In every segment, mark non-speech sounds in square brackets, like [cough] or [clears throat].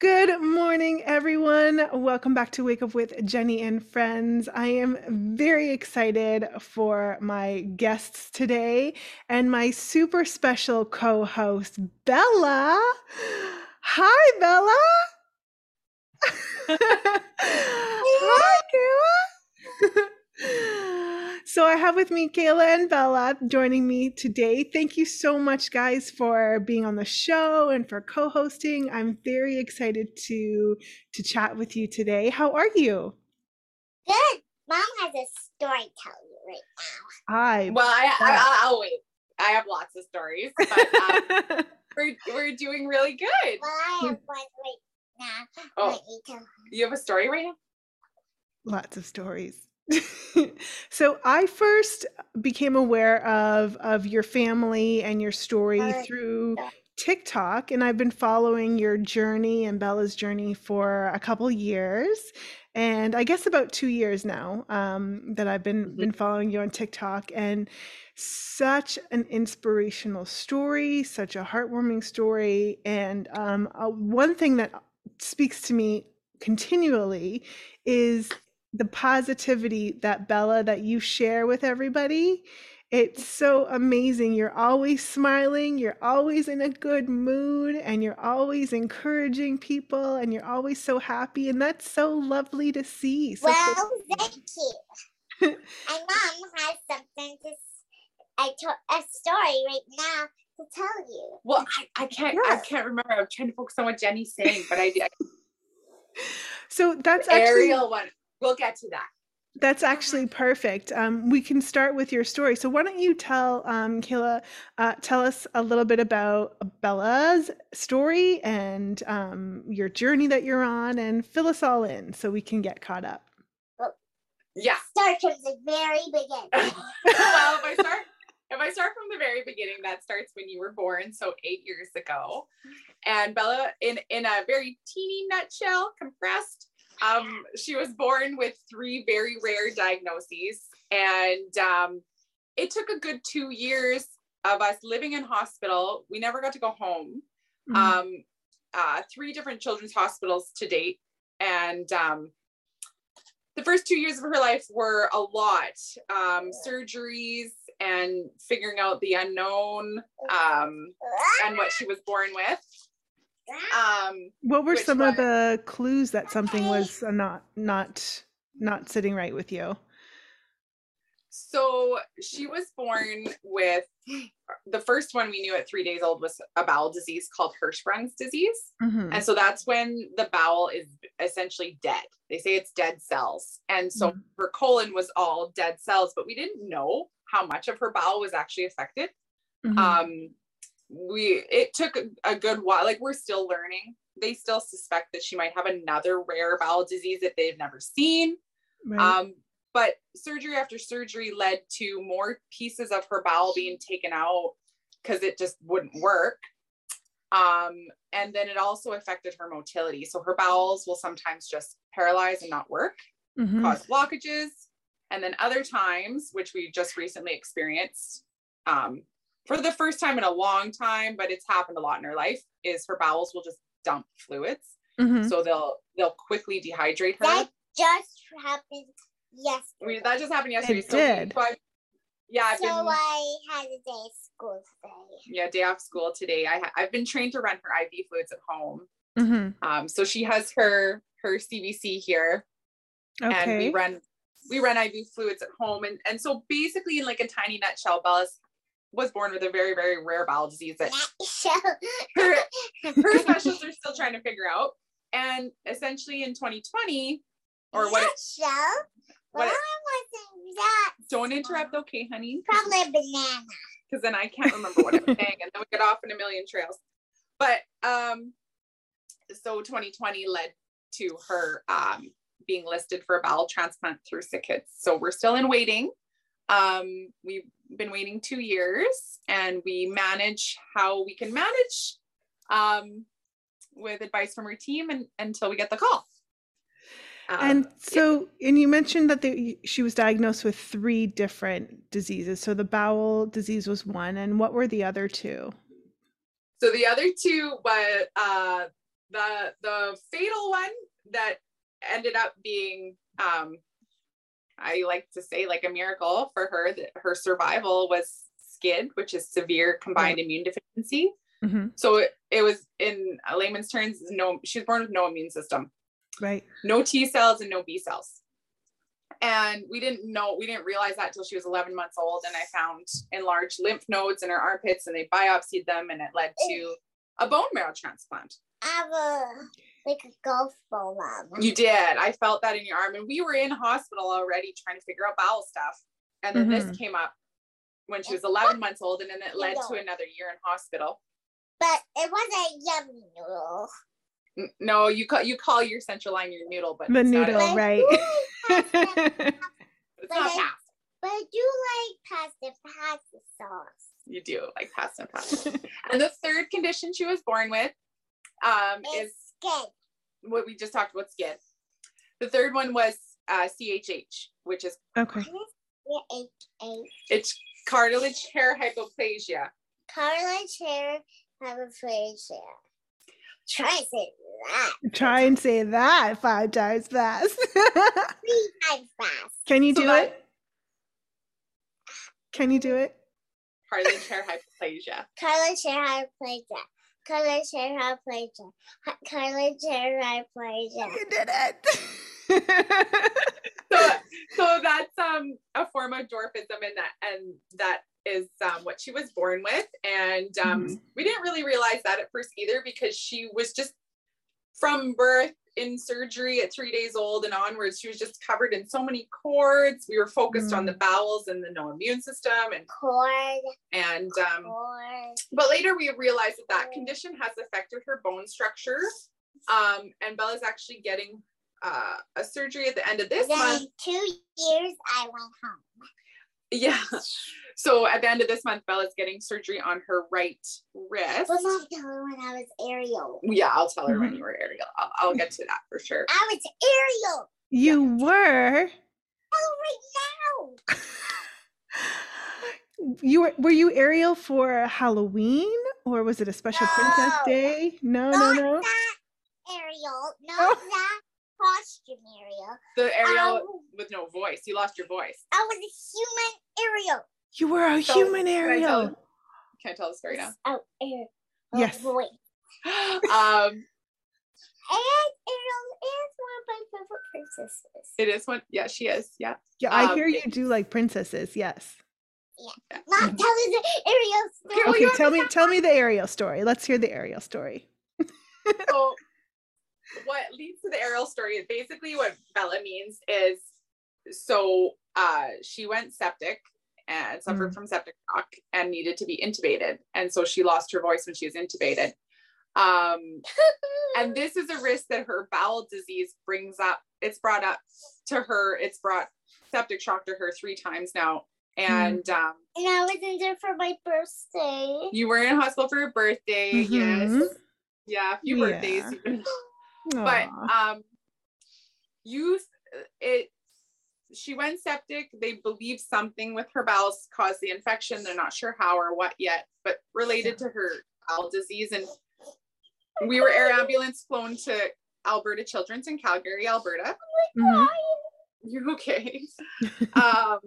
Good morning, everyone. Welcome back to Wake Up with Jenny and Friends. I am very excited for my guests today and my super special co host, Bella. Hi, Bella. [laughs] Hi, Kayla. [laughs] so I have with me Kayla and Bella joining me today. Thank you so much, guys, for being on the show and for co-hosting. I'm very excited to to chat with you today. How are you? Good. Mom has a story to tell you right now. Hi. Well, I, I I'll wait. I have lots of stories, but um, [laughs] we're we're doing really good. Well, I have one right now. Oh. Let You have a story right now? Lots of stories. [laughs] so I first became aware of of your family and your story through TikTok, and I've been following your journey and Bella's journey for a couple years, and I guess about two years now um, that I've been Mhm. been following you on TikTok, and such an inspirational story, such a heartwarming story, and um, uh, one thing that speaks to me continually is the positivity that Bella that you share with everybody. It's so amazing. You're always smiling, you're always in a good mood, and you're always encouraging people, and you're always so happy. And that's so lovely to see. So Well, thank you. and [laughs] Mom has something to. s- I told a story right now to tell you. Well, I, I can't I can't remember. I'm trying to focus on what Jenny's saying, but I, I [laughs] so that's the actually Ariel one. We'll get to that. That's actually perfect. Um, we can start with your story. So why don't you tell um, Kayla, uh, tell us a little bit about Bella's story and um, your journey that you're on, and fill us all in so we can get caught up. Yeah. Start from the very beginning. [laughs] well, if I start if I start from the very beginning, that starts when you were born, so eight years ago. And Bella, in in a very teeny nutshell, compressed, um, she was born with three very rare diagnoses, and um, it took a good two years of us living in hospital. We never got to go home. Mhm. Um, uh, three different children's hospitals to date, and um, the first two years of her life were a lot um, surgeries and figuring out the unknown um, and what she was born with. Um, what were some one? of the clues that something was uh, not not not sitting right with you? so she was born with the first one we knew at three days old was a bowel disease called Hirschsprung's disease. Mhm. And so that's when the bowel is essentially dead. They say it's dead cells. And so Mhm. her colon was all dead cells, but we didn't know how much of her bowel was actually affected. Mhm. Um, we it took a, good while, like we're still learning. They still suspect that she might have another rare bowel disease that they've never seen. Right. Um, but surgery after surgery led to more pieces of her bowel being taken out because it just wouldn't work. Um, and then it also affected her motility. So her bowels will sometimes just paralyze and not work, Mhm. cause blockages. And then other times, which we just recently experienced um, for the first time in a long time, but it's happened a lot in her life, is her bowels will just dump fluids. Mhm. So they'll they'll quickly dehydrate her. That just happened yesterday. We, that just happened yesterday. It so we- did. so I- yeah, I've so been I had a day of school today. yeah day off school today. I ha- I've been trained to run her IV fluids at home. Mhm. Um, so she has her her CVC here, and we run we run IV fluids at home, and and so basically in like a tiny nutshell, Bella's was born with a very very rare bowel disease that [laughs] [laughs] her her specialists are still trying to figure out. And essentially in 2020, or what? It, So, what well, it- that. don't interrupt, okay, honey? Probably a banana. because then I can't remember what I was [laughs] saying, and then we get off in a million trails. But um, so 2020 led to her um being listed for a bowel transplant through SickKids. So we're still in waiting. Um, we've been waiting two years, and we manage how we can manage um with advice from our team and until we get the call. Um, And so, and you mentioned that they, she was diagnosed with three different diseases. So the bowel disease was one, and what were the other two? So the other two was uh, the the fatal one that ended up being um I like to say like a miracle for her that her survival was SCID, which is severe combined immune deficiency. hmm So it, it was in layman's terms, no, she was born with no immune system, Right. no T cells and no B cells. And we didn't know, we didn't realize that till she was 11 months old. And I found enlarged lymph nodes in her armpits and they biopsied them and it led to a bone marrow transplant. I have a like a golf ball, mom. You did. I felt that in your arm. And we were in hospital already trying to figure out bowel stuff. And then this came up when she was 11 months old. And then it led to another year in hospital. But it was a yummy noodle. N- No, you call you call your central line your noodle, but The it's not a- noodle. Right. I do [laughs] like pasta- it's But not I- pasta. but I do like pasta pasta sauce. You do like pasta and pasta. and the third condition she was born with um, is It's what we just talked about SCID. The third one was uh, CHH, which is okay. Yeah, H H. it's cartilage hair hypoplasia. Cartilage hair hypoplasia. Try to say that Try and say that five times fast. [laughs] three times fast. Can you So do that- it? Can you do it? Cartilage hair hypoplasia. Cartilage hair hyperplasia. Cartilage hair hyperplasia. Hi- Cartilage hair hyperplasia. You did it. [laughs] So, so that's um a form of dwarfism, and that and that is um, what she was born with. And um, Mhm. we didn't really realize that at first either because she was just from birth in surgery at three days old and onwards. She was just covered in so many cords. We were focused on the bowels and the no immune system, and Cord. and um, Cord. but later we realized that that condition has affected her bone structure. Um, and Bella's actually getting uh, a surgery at the end of this Then month. in two years, I went home. Yeah. [laughs] So at the end of this month, Bella's getting surgery on her right wrist. But mom told her when I was Ariel. Yeah, I'll tell her when Mhm. you were Ariel. I'll, I'll get to that for sure. I was Ariel. you were. Oh, right now. [laughs] You were were you Ariel for Halloween or was it a special Princess Day? No, no, Not no. that Ariel. No, not Oh. that costume Ariel. The Ariel Oh. with no voice. You lost your voice. I was a human Ariel. You were a So, human can I tell- Ariel. Can't tell the story now. Oh, Ariel. Yes. Boy. [gasps] um, And Ariel is one of my favorite princesses. it is one. Yeah, she is. Yeah. Yeah, I Um, hear you do like princesses. Yes. Yeah. Not telling the Ariel story. Okay, Okay, tell me tell me the Ariel story. Let's hear the Ariel story. so [laughs] what leads to the Ariel story is basically what Bella means is so uh she went septic and suffered Mm. from septic shock and needed to be intubated and so she lost her voice when she was intubated um [laughs] and this is a risk that her bowel disease brings up it's brought up to her it's brought septic shock to her three times now and um and I was in there for my birthday. you were in hospital for your birthday Mhm. yes yeah a few birthdays Yeah. you've [gasps] but um you it she went septic. They believe something with her bowels caused the infection. They're not sure how or what yet but related to her bowel disease. And we were air ambulance flown to alberta children's in calgary alberta. Mhm. [laughs] you're okay? Um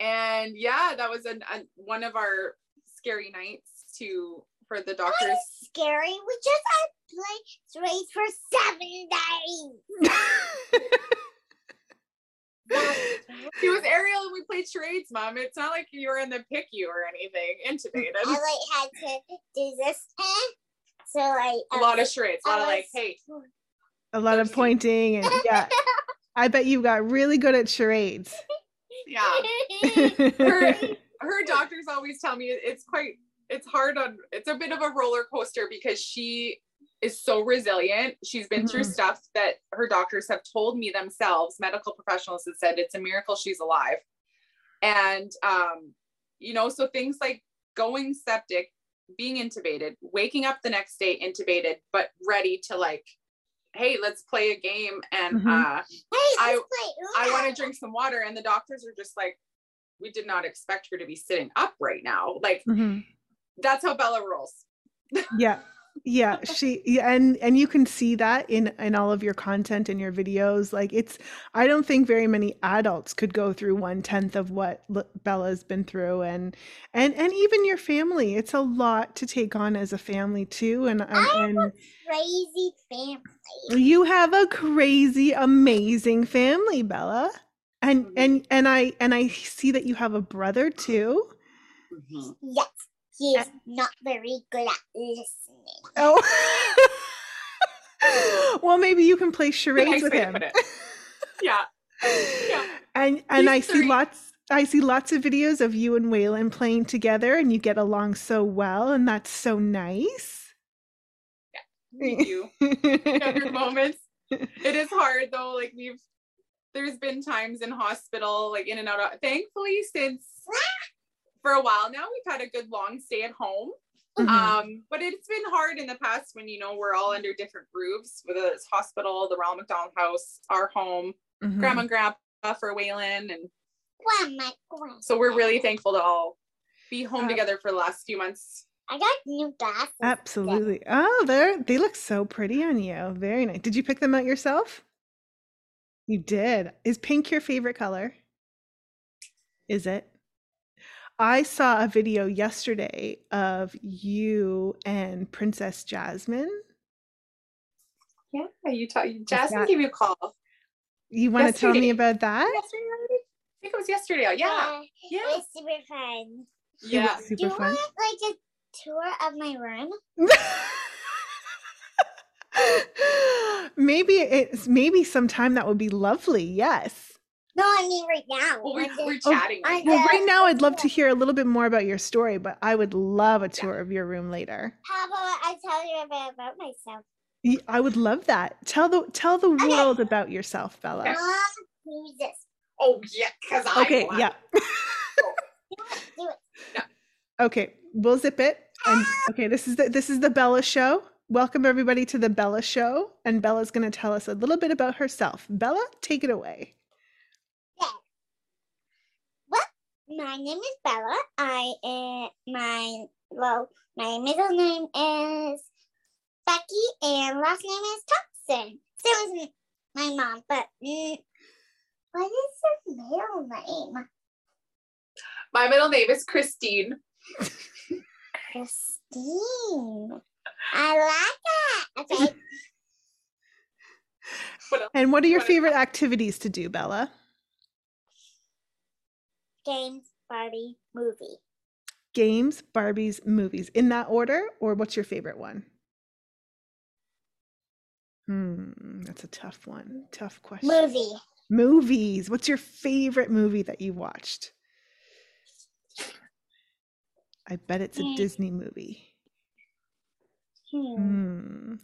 and yeah that was an, an one of our scary nights to for the doctors. Scary. We just had play race for seven days. [laughs] He was Ariel and we played charades, mom. It's not like you were in the PICU or anything, I intubated. like had to do this. So like A lot of um, charades, a lot of like, hey, a lot of pointing and [laughs] yeah. I bet you got really good at charades. yeah. [laughs] Her, her doctors always tell me it's quite, it's hard on, it's a bit of a roller coaster because she is so resilient. She's been through Mhm. stuff that her doctors have told me themselves. Medical professionals have said it's a miracle she's alive. And, um, you know, so things like going septic, being intubated, waking up the next day intubated, but ready to like, hey, let's play a game. And Mhm. uh, hey, I- I want to drink some water. And the doctors are just like, we did not expect her to be sitting up right now. Like, Mhm. that's how Bella rolls. [laughs] Yeah. Yeah she yeah, and and you can see that in in all of your content and your videos like it's i don't think very many adults could go through one tenth of what L- bella's been through and and and even your family it's a lot to take on as a family too and and, I have a crazy family. you have a crazy amazing family bella and Mhm. and and i and i see that you have a brother too Mhm. Yes, he is uh, not very good at listening. oh [laughs] well maybe you can play charades with him. Yeah. Yeah. [laughs] and and I He's see lots I see lots of videos of you and Waylon playing together and you get along so well and that's so nice. Yeah. We do. Younger moments. It is hard though. Like we've there's been times in hospital, like in and out of thankfully since for a while now we've had a good long stay at home. Mhm. Um, but it's been hard in the past when you know we're all under different roofs, whether it's hospital, the Ronald McDonald House, our home, Mhm. grandma and grandpa for Waylon. And Grandma, grandma. so we're really thankful to all be home Uh, together for the last few months. I got new glasses. today. Absolutely. Oh, they're they look so pretty on you. Very nice. Did you pick them out yourself? You did. Is pink your favorite color? Is it? I saw a video yesterday of you and Princess Jasmine. Yeah, you talk Jasmine that- gave you a call. You want to tell me about that? Yesterday already? I think it was yesterday. Oh, yeah. It Yeah. was super fun. It Yeah. was Do super you fun. want like a tour of my room? [laughs] maybe it's maybe sometime that would be lovely. Yes. No, I mean right now. Well, we're, we're Oh, chatting. I right Well, now. Right now I'd love to hear a little bit more about your story, but I would love a tour of your room later. How about I tell you a bit about myself? I would love that. Tell the tell the Okay. world about yourself, Bella. Mom, who's this? Oh yeah, because I Okay, want- yeah. [laughs] Do it, do it. Okay, we'll zip it. And ah. okay, this is the this is the Bella show. Welcome everybody to the Bella show, and Bella's going to tell us a little bit about herself. Bella, take it away. Yeah. Well, my name is Bella. I am my well, my middle name is Becky, and last name is Thompson. Same as my mom, but mm, what is your middle name? My middle name is Christine. Christine. I like that. Okay. [laughs] What? And what are your favorite activities to do, Bella? Games, Barbie, movie. Games, Barbies, movies. In that order, or what's your favorite one? Hmm, that's a tough one. Tough question. Movie. Movies. What's your favorite movie that you watched? I bet it's a Mm. Disney movie. Hmm. Hmm.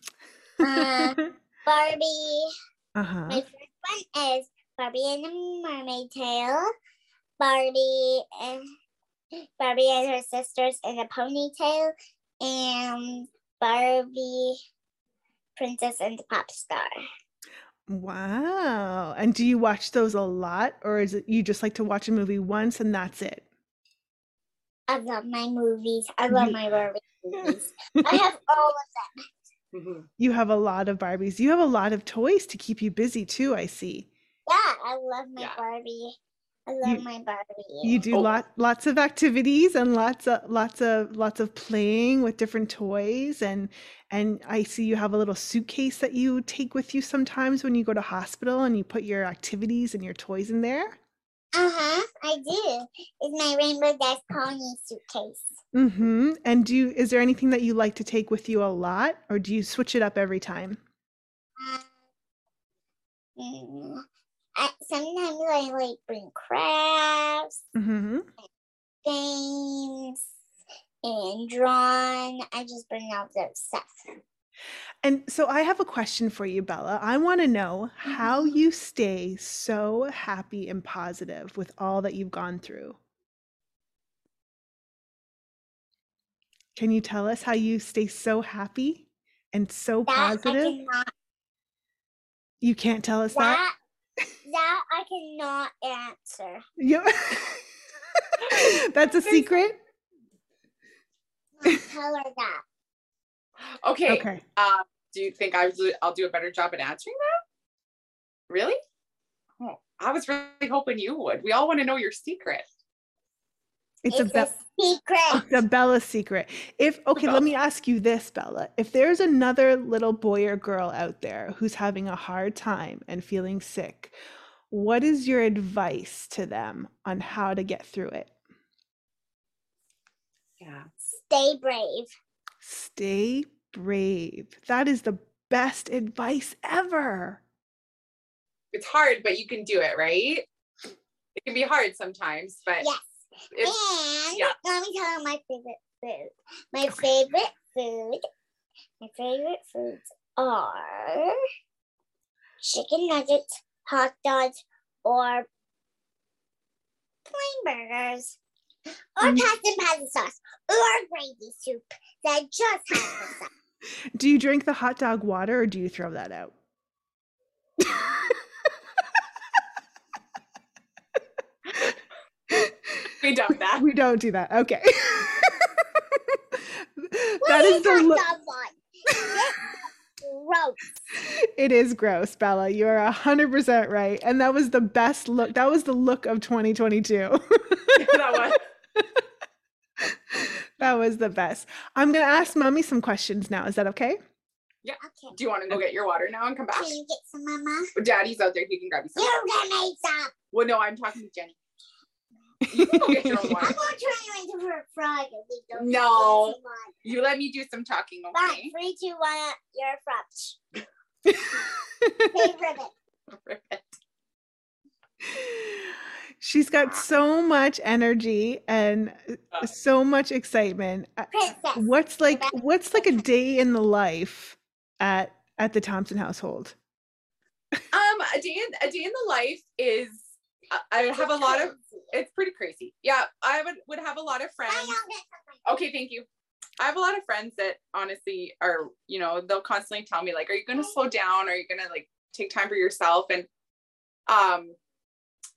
Uh, [laughs] Barbie. uh-huh. My first one is Barbie and the Mermaid Tale. Barbie and Barbie and her sisters in a Pony Tale, and Barbie, Princess and the Pop Star. Wow. And do you watch those a lot or is it you just like to watch a movie once and that's it? I love my movies. I love my Barbie movies. [laughs] I have all of them. Mhm. You have a lot of Barbies. You have a lot of toys to keep you busy too, I see. Yeah, I love my Yeah. Barbie. I love You- my Barbie. You do Oh. lot lots of activities and lots of lots of lots of playing with different toys and and I see you have a little suitcase that you take with you sometimes when you go to hospital and you put your activities and your toys in there. Uh huh. I do. It's my Rainbow Dash Pony suitcase. Mm hmm. And do you, is there anything that you like to take with you a lot or do you switch it up every time? Um, mm, I, sometimes I like bring crafts, Mhm. games, and drawing. I just bring out those stuff. And so I have a question for you, Bella. I want to know how Mhm. you stay so happy and positive with all that you've gone through. Can you tell us how you stay so happy and so That positive? You can't tell us that? That that I cannot answer. You- [laughs] That's a secret? Not tell her that. Okay. Okay. Uh, do you think I was, I'll do a better job at answering that? Really? Oh, I was really hoping you would. We all want to know your secret. It's, a, It's Be- a secret. it's a Bella secret. If okay, let me ask you this, Bella. If there's another little boy or girl out there who's having a hard time and feeling sick, what is your advice to them on how to get through it? Yeah. Stay brave. Stay brave. That is the best advice ever. It's hard, but you can do it, right? It can be hard sometimes, but Yes. It's, and yeah. let me tell you my favorite food. My favorite food. My favorite foods are chicken nuggets, hot dogs, or plain burgers, or Mm. pasta and pasta sauce, or gravy soup that just has the sauce. [laughs] Do you drink the hot dog water or do you throw that out? [laughs] we done [laughs] that. we don't do that. Okay. [laughs] That is the hot look. Gross. [laughs] It is gross, Bella. You are a hundred percent right, and that was the best look. That was the look of 2022. that was. that was the best. I'm gonna ask mommy some questions now. Is that okay? Yeah. Okay. Do you want to go get your water now and come back? Can you get some, Mama? Daddy's out there. He can grab you some. You can make some. Well, no, I'm talking to Jenny. You go get your own [laughs] I'm water. gonna turn you into a frog if we don't No. get some water. You let me do some talking, Fine, okay? three, two, one, you're a frog. [laughs] Hey, ribbit. She's got so much energy and uh, so much excitement. Uh, Princess. What's like what's like a day in the life at at the Thompson household? Um, a day in a day in the life is I- I have a lot of it's pretty crazy. Yeah, I would would have a lot of friends. don't get something. Okay, thank you. I have a lot of friends that honestly are, you know, they'll constantly tell me like, "Are you going to slow down? Are you going to like take time for yourself?" And um,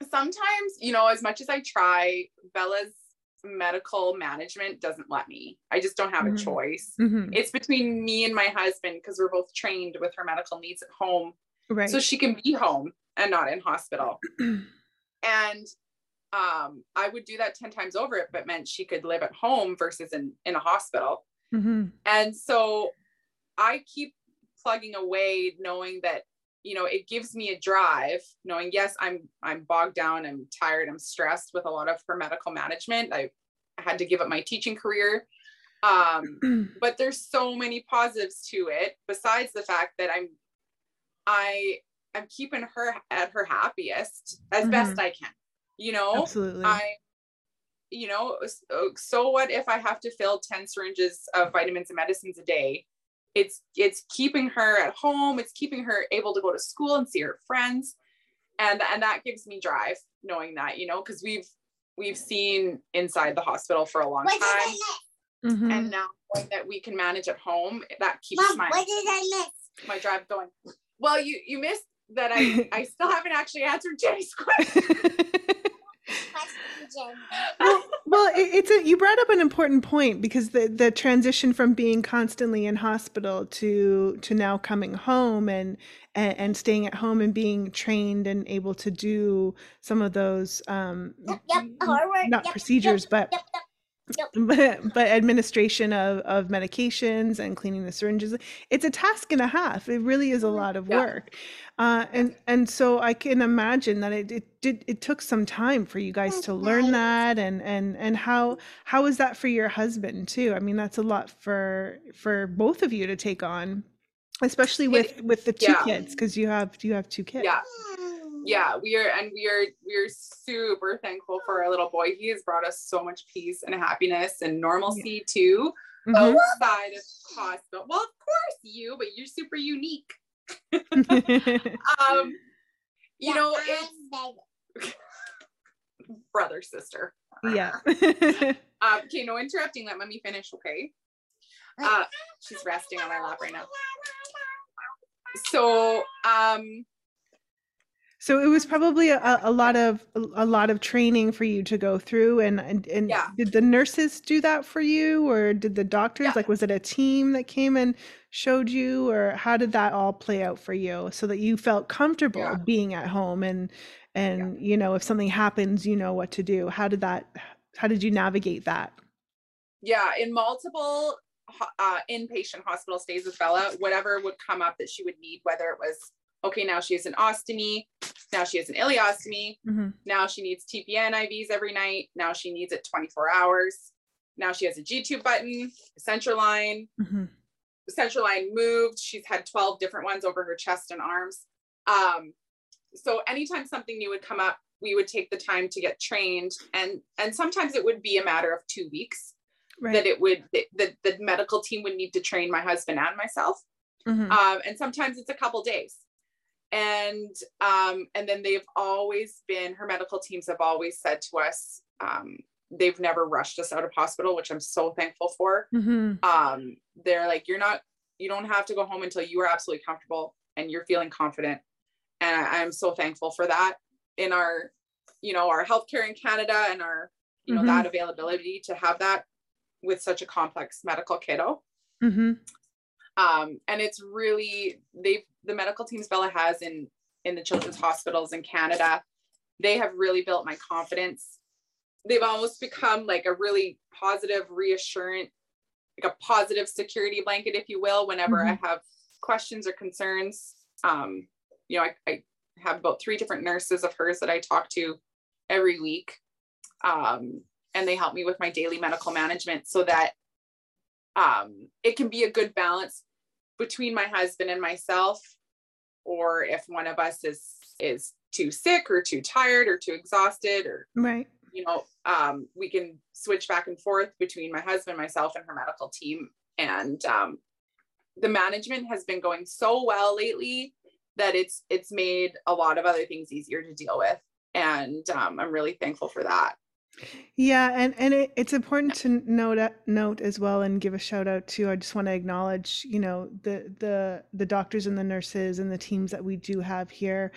sometimes, you know, as much as I try, Bella's medical management doesn't let me. I just don't have Mhm. a choice. Mhm, It's between me and my husband because we're both trained with her medical needs at home, Right. so she can be home and not in hospital. [clears throat] and um, I would do that ten times over if it meant she could live at home versus in in a hospital. Mhm, And so I keep plugging away knowing that you know it gives me a drive knowing yes I'm I'm bogged down I'm tired I'm stressed with a lot of her medical management. I had to give up my teaching career. Um [clears throat] but there's so many positives to it besides the fact that I'm I I'm keeping her at her happiest as best I can you know Absolutely. I, you know, so, so what if I have to fill 10 syringes of vitamins and medicines a day? It's it's keeping her at home, it's keeping her able to go to school and see her friends. And and that gives me drive knowing that, you know, because we've we've seen inside the hospital for a long What time. miss? Mhm. And now knowing that we can manage at home, that keeps Mom, my what did I miss? my drive going. Well, you you missed that I I still haven't actually answered Jenny's question. [laughs] Question. well, well it, it's a you brought up an important point because the the transition from being constantly in hospital to to now coming home and and, and staying at home and being trained and able to do some of those um Yep, yep, not yep, procedures yep, but Yep, [laughs] but, but administration of, of medications and cleaning the syringes it's a task and a half. It really is a lot of Yeah. work. Uh, and and so i can imagine that it, it did it took some time for you guys to learn that and and and how how is that for your husband too? I mean that's a lot for for both of you to take on especially with with the two yeah. kids because you have you have two kids. Yeah. Yeah we are and we are we are super thankful for our little boy. He has brought us so much peace and happiness and normalcy too Mhm. outside of hospital. Well of course you but you're super unique. Um you Yeah, know it's [laughs] brother sister. Yeah. [laughs] Um okay no interrupting. Let me finish okay? Uh she's resting on my lap right now. So um So it was probably a, a lot of a lot of training for you to go through, and and, and Yeah. did the nurses do that for you, or did the doctors? Yeah. Like, was it a team that came and showed you, or how did that all play out for you, so that you felt comfortable Yeah. being at home and and you know if something happens, you know what to do. How did that? How did you navigate that? yeah in multiple uh, inpatient hospital stays with bella whatever would come up that she would need whether it was okay now she has an ostomy now she has an ileostomy hmm now she needs tpn ivs every night now she needs it 24 hours now she has a g-tube button a central line hmm the central line moved she's had 12 different ones over her chest and arms. Um, so anytime something new would come up we would take the time to get trained and and sometimes it would be a matter of two weeks Right. that it would that the, the medical team would need to train my husband and myself. Mhm. um, and sometimes it's a couple days and um, and then they've always been her medical teams have always said to us um, they've never rushed us out of hospital which i'm so thankful for Mhm. um, they're like you're not you don't have to go home until you are absolutely comfortable and you're feeling confident and I, i'm so thankful for that in our you know our healthcare in canada and our you know Mhm. that availability to have that with such a complex medical kiddo Mhm. um, and it's really they've the medical teams Bella has in in the children's hospitals in Canada. They have really built my confidence. They've almost become like a really positive, reassurant, like a positive security blanket, if you will. Whenever I have questions or concerns, um, you know, I, I have about three different nurses of hers that I talk to every week, um, and they help me with my daily medical management so that um, it can be a good balance between my husband and myself or if one of us is is too sick or too tired or too exhausted or Right. you know um, we can switch back and forth between my husband myself and her medical team. And um, the management has been going so well lately that it's it's made a lot of other things easier to deal with. And um, i'm really thankful for that Yeah, and and it, it's important to note note as well and give a shout out to. I just want to acknowledge, you know, the the the doctors and the nurses and the teams that we do have here.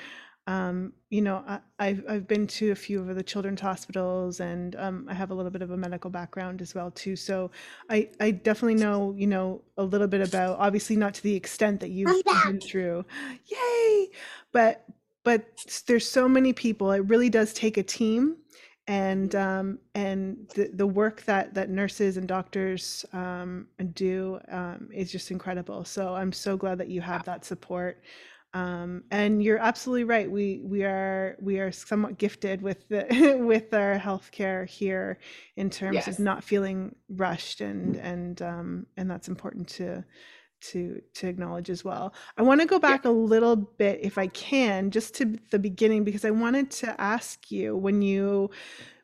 Um, you know, I, I've I've been to a few of the children's hospitals, and um, I have a little bit of a medical background as well too. So I I definitely know, you know, a little bit about. Obviously, not to the extent that you've been through. Yay! But but there's so many people. It really does take a team and um, and the, the work that that nurses and doctors um, do um, is just incredible. So I'm so glad that you have that support. Um, and you're absolutely right. We we are we are somewhat gifted with the [laughs] with our healthcare here in terms Yes. of not feeling rushed and and um, and that's important to to to acknowledge as well. I want to go back a little bit if I can just to the beginning because I wanted to ask you when you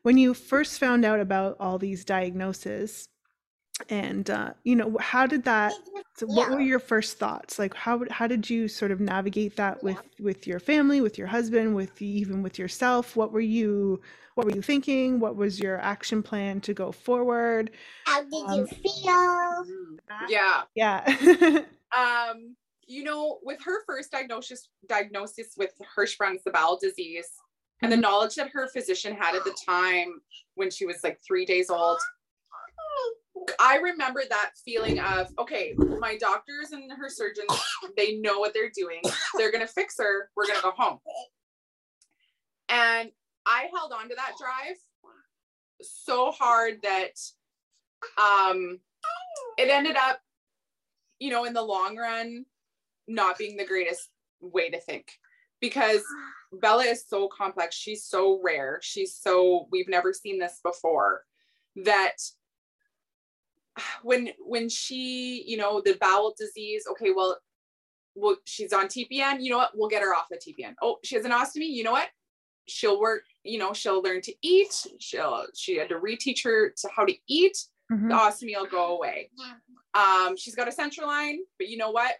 when you first found out about all these diagnoses and uh, you know how did that so what were your first thoughts? Like how how did you sort of navigate that with with your family with your husband with even with yourself? What were you what were you thinking? What was your action plan to go forward? How did you Um, feel? yeah. Yeah. [laughs] Um you know with her first diagnosis diagnosis with hirschsprung's the bowel disease and the knowledge that her physician had at the time when she was like three days old i remember that feeling of okay my doctors and her surgeons they know what they're doing they're gonna fix her we're gonna go home and i held on to that drive so hard that um it ended up you know in the long run not being the greatest way to think because Bella is so complex. She's so rare. She's so we've never seen this before that [sighs] when when she, you know, the bowel disease, okay, well, well, she's on TPN, you know what? We'll get her off the TPN. Oh, she has an ostomy, you know what? She'll work, you know, she'll learn to eat. She'll she had to reteach her to how to eat. Mhm. The ostomy will go away. Um, she's got a central line, but you know what?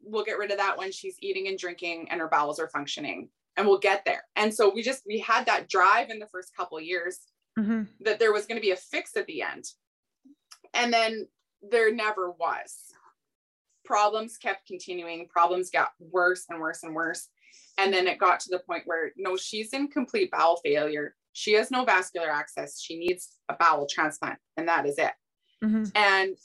We'll get rid of that when she's eating and drinking and her bowels are functioning, and we'll get there. And so we just we had that drive in the first couple of years Mhm. that there was going to be a fix at the end, and then there never was. Problems kept continuing. Problems got worse and worse and worse. And then it got to the point where no, she's in complete bowel failure. She has no vascular access. She needs a bowel transplant, and that is it. Mm-hmm. And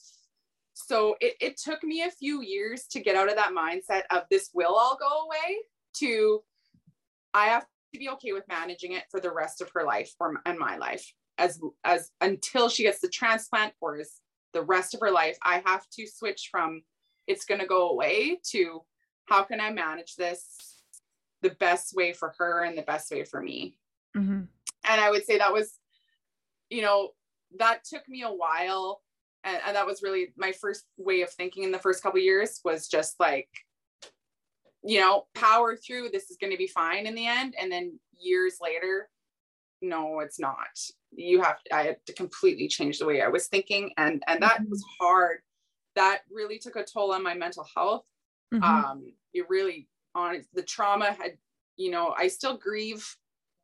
so it, it took me a few years to get out of that mindset of this will all go away to I have to be okay with managing it for the rest of her life or and my life as as until she gets the transplant or as the rest of her life I have to switch from it's going to go away to how can I manage this the best way for her and the best way for me. Mm-hmm. And I would say that was, you know, that took me a while. And, and that was really my first way of thinking in the first couple years was just like, you know, power through. This is going to be fine in the end. And then years later, no, it's not. You have to, I had to completely change the way I was thinking. And, and that was hard. That really took a toll on my mental health. Mm-hmm. Um, it really on the trauma had, you know, I still grieve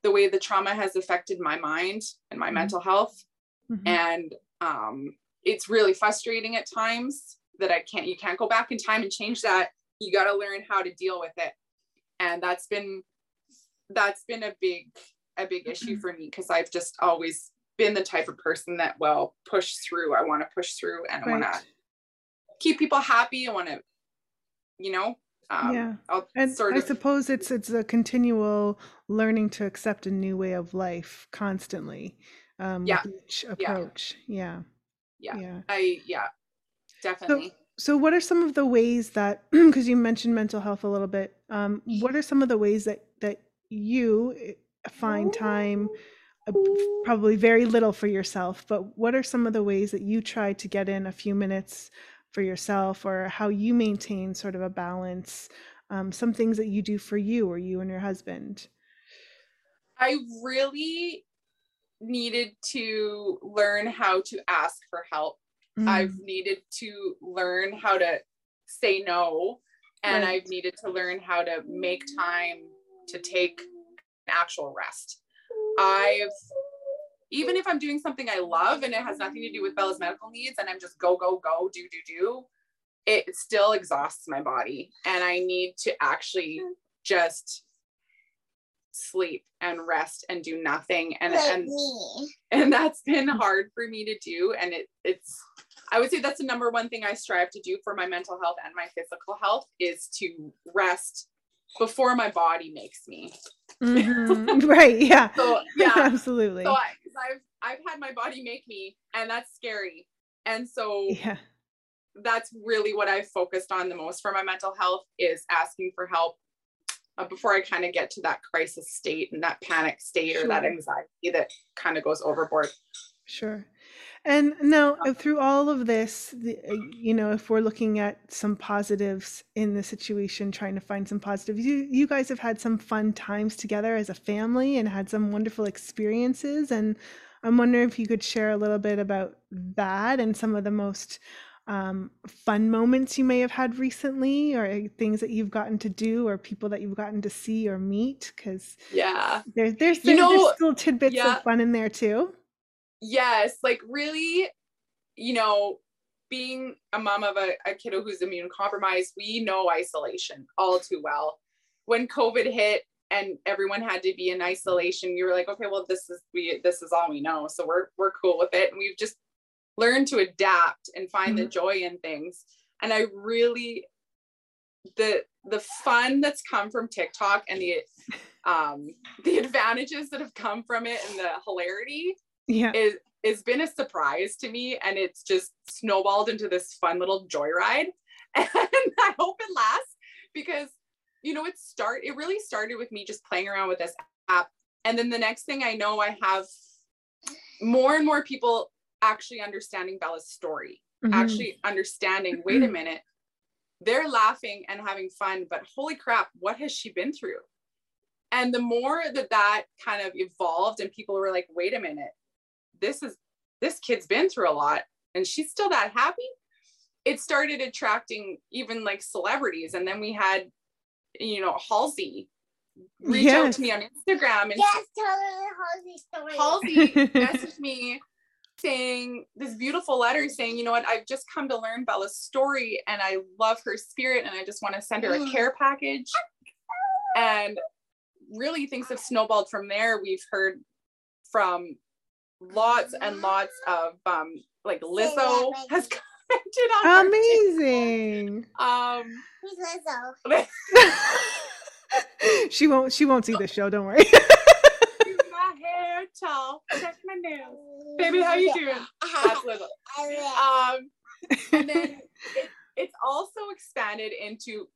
the way the trauma has affected my mind and my Mhm. mental health. Mhm. And um, it's really frustrating at times that I can't, you can't go back in time and change that. You got to learn how to deal with it. And that's been, that's been a big, a big issue for me because I've just always been the type of person that will push through. I want to push through and I want to keep people happy. I want to, you know, um, Yeah. I'll And sort I of suppose it's it's a continual learning to accept a new way of life constantly um, Yeah. each approach. Yeah. Yeah. Yeah. I yeah, definitely. So, what are some of the ways that, [clears throat] because you mentioned mental health a little bit, um, what are some of the ways that that you find time, uh, probably very little for yourself, but what are some of the ways that you try to get in a few minutes for yourself, or how you maintain sort of a balance? Um, some things that you do for you or you and your husband. I really needed to learn how to ask for help. I've Mm, needed to learn how to say no and Right. I've needed to learn how to make time to take actual rest. I've even if I'm doing something I love and it has nothing to do with Bella's medical needs and I'm just go go go do do do it still exhausts my body and I need to actually just sleep and rest and do nothing and like and me. and that's been hard for me to do and it it's i would say that's the number one thing i strive to do for my mental health and my physical health is to rest before my body makes me mhm, [laughs] Right. Yeah. so yeah [laughs] Absolutely. so I, 'cause i've i've had my body make me and that's scary and so Yeah. that's really what i focused on the most for my mental health is asking for help uh, before i kind of get to that crisis state and that panic state or that anxiety that kind of goes overboard Sure. And now, uh, through all of this, the, uh, you know, if we're looking at some positives in the situation, trying to find some positives, you you guys have had some fun times together as a family and had some wonderful experiences. And I'm wondering if you could share a little bit about that and some of the most um, fun moments you may have had recently, or uh, things that you've gotten to do, or people that you've gotten to see or meet, because yeah there, there's You there's know, still tidbits yeah. of fun in there too. Yes like really you know being a mom of a, a kiddo who's immune compromised we know isolation all too well. When covid hit and everyone had to be in isolation you were like okay well this is we this is all we know so we're we're cool with it. And we've just learned to adapt and find the joy in things. And i really the the fun that's come from tiktok and the um the advantages that have come from it and the hilarity Yeah. is it's been a surprise to me and it's just snowballed into this fun little joyride [laughs] and i hope it lasts because you know it start it really started with me just playing around with this app and then the next thing i know i have more and more people actually understanding bella's story Mhm. actually understanding wait a minute they're laughing and having fun but holy crap what has she been through and the more that that kind of evolved and people were like wait a minute this is this kid's been through a lot and she's still that happy it started attracting even like celebrities and then we had you know halsey reach out to me on instagram and Yes, tell her halsey story. Halsey [laughs] messaged me saying this beautiful letter saying, you know what, I've just come to learn Bella's story and I love her spirit and I just want to send her a care mm. package. and really things have snowballed from there. We've heard from lots and lots of um like Lizzo has commented on our Amazing. um Who's Lizzo? [laughs] she won't she won't see the show, don't worry. my hair tall, check my nails. Baby, how you doing? That's Lizzo. [laughs] I Um and then it, it's also expanded into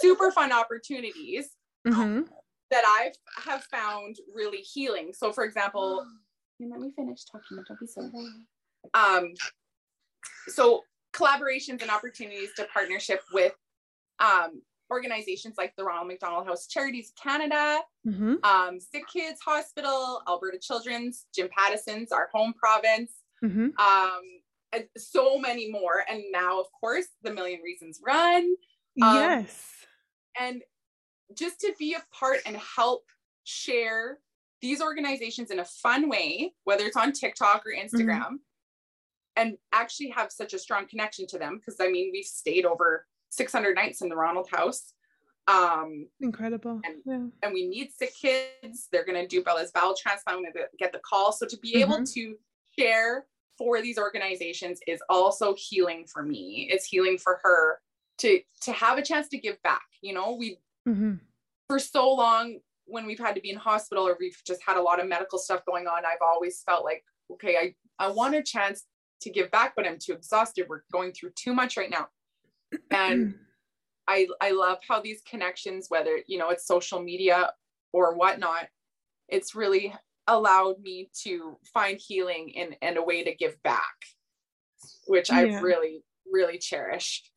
super fun opportunities hmm that I've have found really healing. So for example, [gasps] you let me finish talking, don't be so um so collaborations and opportunities to partnership with um organizations like the Ronald McDonald House Charities Canada, hmm um, Sick Kids Hospital, Alberta Children's, Jim Pattison's, our home province, hmm um, and so many more. And now, of course, the Million Reasons Run. Um, yes. And just to be a part and help share these organizations in a fun way, whether it's on TikTok or Instagram, and actually have such a strong connection to them. Because I mean, we've stayed over 600 nights in the Ronald House. Um, Incredible. and- yeah. and we need sick kids. They're going to do Bella's bowel transplant. To get the call. So to be able to share for these organizations is also healing for me. It's healing for her to to have a chance to give back. You know, we hmm for so long when we've had to be in hospital or we've just had a lot of medical stuff going on, I've always felt like, okay, I I want a chance to give back, but I'm too exhausted. We're going through too much right now. And [clears throat] I I love how these connections, whether you know it's social media or whatnot, it's really allowed me to find healing in and a way to give back, which Yeah. I've really really cherished.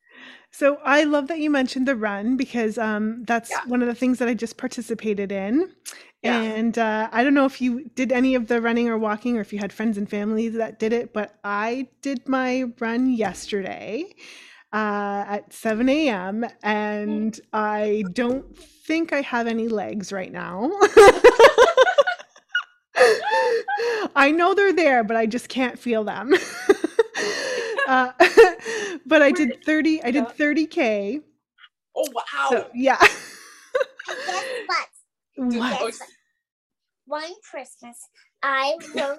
So I love that you mentioned the run because um, that's Yeah. one of the things that I just participated in. Yeah. And uh, I don't know if you did any of the running or walking or if you had friends and family that did it, but I did my run yesterday uh, at 7 a.m. and I don't think I have any legs right now. [laughs] [laughs] I know they're there, but I just can't feel them. [laughs] uh, [laughs] but I did 30, I did 30K. Oh wow! So, yeah. And what? What? Oh, Guess what? [laughs] One Christmas, I wrote